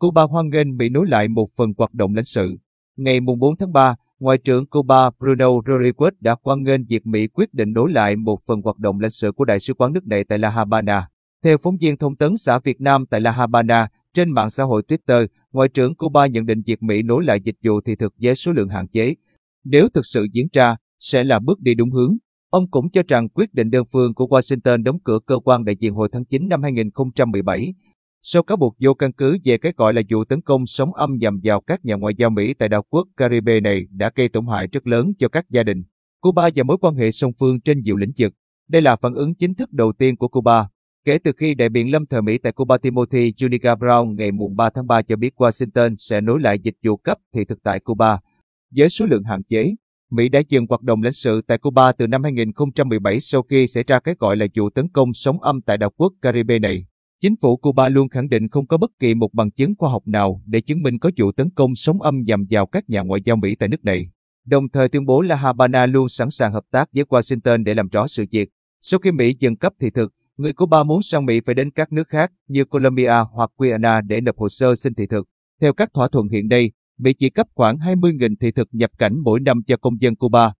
Cuba hoan nghênh Mỹ nối lại một phần hoạt động lãnh sự. Ngày 4 tháng 3, Ngoại trưởng Cuba Bruno Rodriguez đã hoan nghênh việc Mỹ quyết định nối lại một phần hoạt động lãnh sự của đại sứ quán nước này tại La Habana. Theo phóng viên thông tấn xã Việt Nam tại La Habana, trên mạng xã hội Twitter, Ngoại trưởng Cuba nhận định việc Mỹ nối lại dịch vụ thị thực với số lượng hạn chế. Nếu thực sự diễn ra, sẽ là bước đi đúng hướng. Ông cũng cho rằng quyết định đơn phương của Washington đóng cửa cơ quan đại diện hồi tháng 9 năm 2017 sau cáo buộc vô căn cứ về cái gọi là vụ tấn công sóng âm nhằm vào các nhà ngoại giao Mỹ tại đảo quốc Caribe này đã gây tổn hại rất lớn cho các gia đình, Cuba và mối quan hệ song phương trên nhiều lĩnh vực. Đây là phản ứng chính thức đầu tiên của Cuba kể từ khi đại biện lâm thời Mỹ tại Cuba Timothy Juniga Brown ngày 3 tháng 3 cho biết Washington sẽ nối lại dịch vụ cấp thị thực tại Cuba. Với số lượng hạn chế, Mỹ đã dừng hoạt động lãnh sự tại Cuba từ năm 2017 sau khi xảy ra cái gọi là vụ tấn công sóng âm tại đảo quốc Caribe này. Chính phủ Cuba luôn khẳng định không có bất kỳ một bằng chứng khoa học nào để chứng minh có vụ tấn công sóng âm nhằm vào các nhà ngoại giao Mỹ tại nước này. Đồng thời tuyên bố La Habana luôn sẵn sàng hợp tác với Washington để làm rõ sự việc. Sau khi Mỹ dừng cấp thị thực, người Cuba muốn sang Mỹ phải đến các nước khác như Colombia hoặc Guyana để nộp hồ sơ xin thị thực. Theo các thỏa thuận hiện nay, Mỹ chỉ cấp khoảng 20.000 thị thực nhập cảnh mỗi năm cho công dân Cuba.